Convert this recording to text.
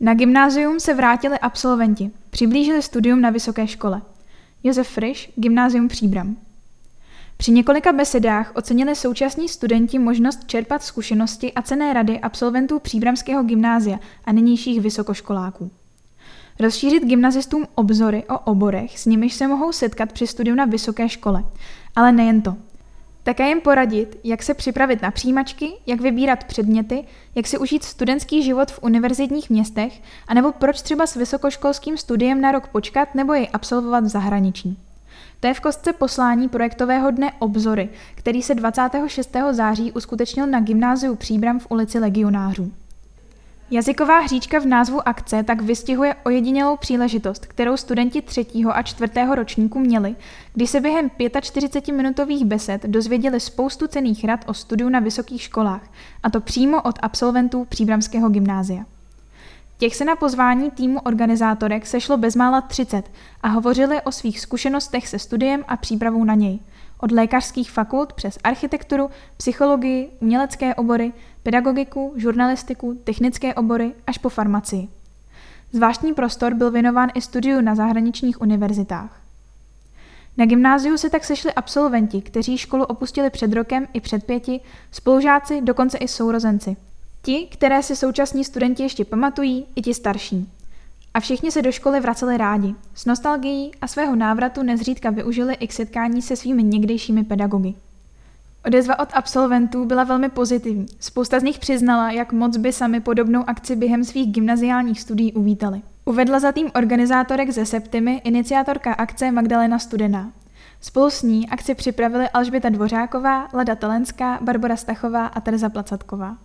Na gymnázium se vrátili absolventi, přiblížili studium na vysoké škole. Josef Frisch, Gymnázium Příbram. Při několika besedách ocenili současní studenti možnost čerpat zkušenosti a cené rady absolventů Příbramského gymnázia a nynějších vysokoškoláků. Rozšířit gymnazistům obzory o oborech, s nimiž se mohou setkat při studiu na vysoké škole. Ale nejen to. Také jim poradit, jak se připravit na přijímačky, jak vybírat předměty, jak si užít studentský život v univerzitních městech, anebo proč třeba s vysokoškolským studiem na rok počkat nebo jej absolvovat v zahraničí. To je v kostce poslání projektového dne Obzory, který se 26. září uskutečnil na gymnáziu Příbram v ulici Legionářů. Jazyková hříčka v názvu akce tak vystihuje ojedinělou příležitost, kterou studenti třetího a čtvrtého ročníku měli, když se během 45-minutových besed dozvěděli spoustu cených rad o studiu na vysokých školách, a to přímo od absolventů Příbramského gymnázia. Těch se na pozvání týmu organizátorek sešlo bezmála 30 a hovořili o svých zkušenostech se studiem a přípravou na něj. Od lékařských fakult přes architekturu, psychologii, umělecké obory, pedagogiku, žurnalistiku, technické obory až po farmacii. Zvláštní prostor byl věnován i studiu na zahraničních univerzitách. Na gymnáziu se tak sešli absolventi, kteří školu opustili před rokem i před pěti, spolužáci, dokonce i sourozenci – Ti, které si současní studenti ještě pamatují, i ti starší. A všichni se do školy vraceli rádi, s nostalgií a svého návratu nezřídka využili i k setkání se svými někdejšími pedagogy. Odezva od absolventů byla velmi pozitivní. Spousta z nich přiznala, jak moc by sami podobnou akci během svých gymnaziálních studií uvítali. Uvedla za tým organizátorek ze Septimy iniciátorka akce Magdalena Studená. Spolu s ní akci připravili Alžběta Dvořáková, Lada Telenská, Barbara Stachová a Tereza Placatková.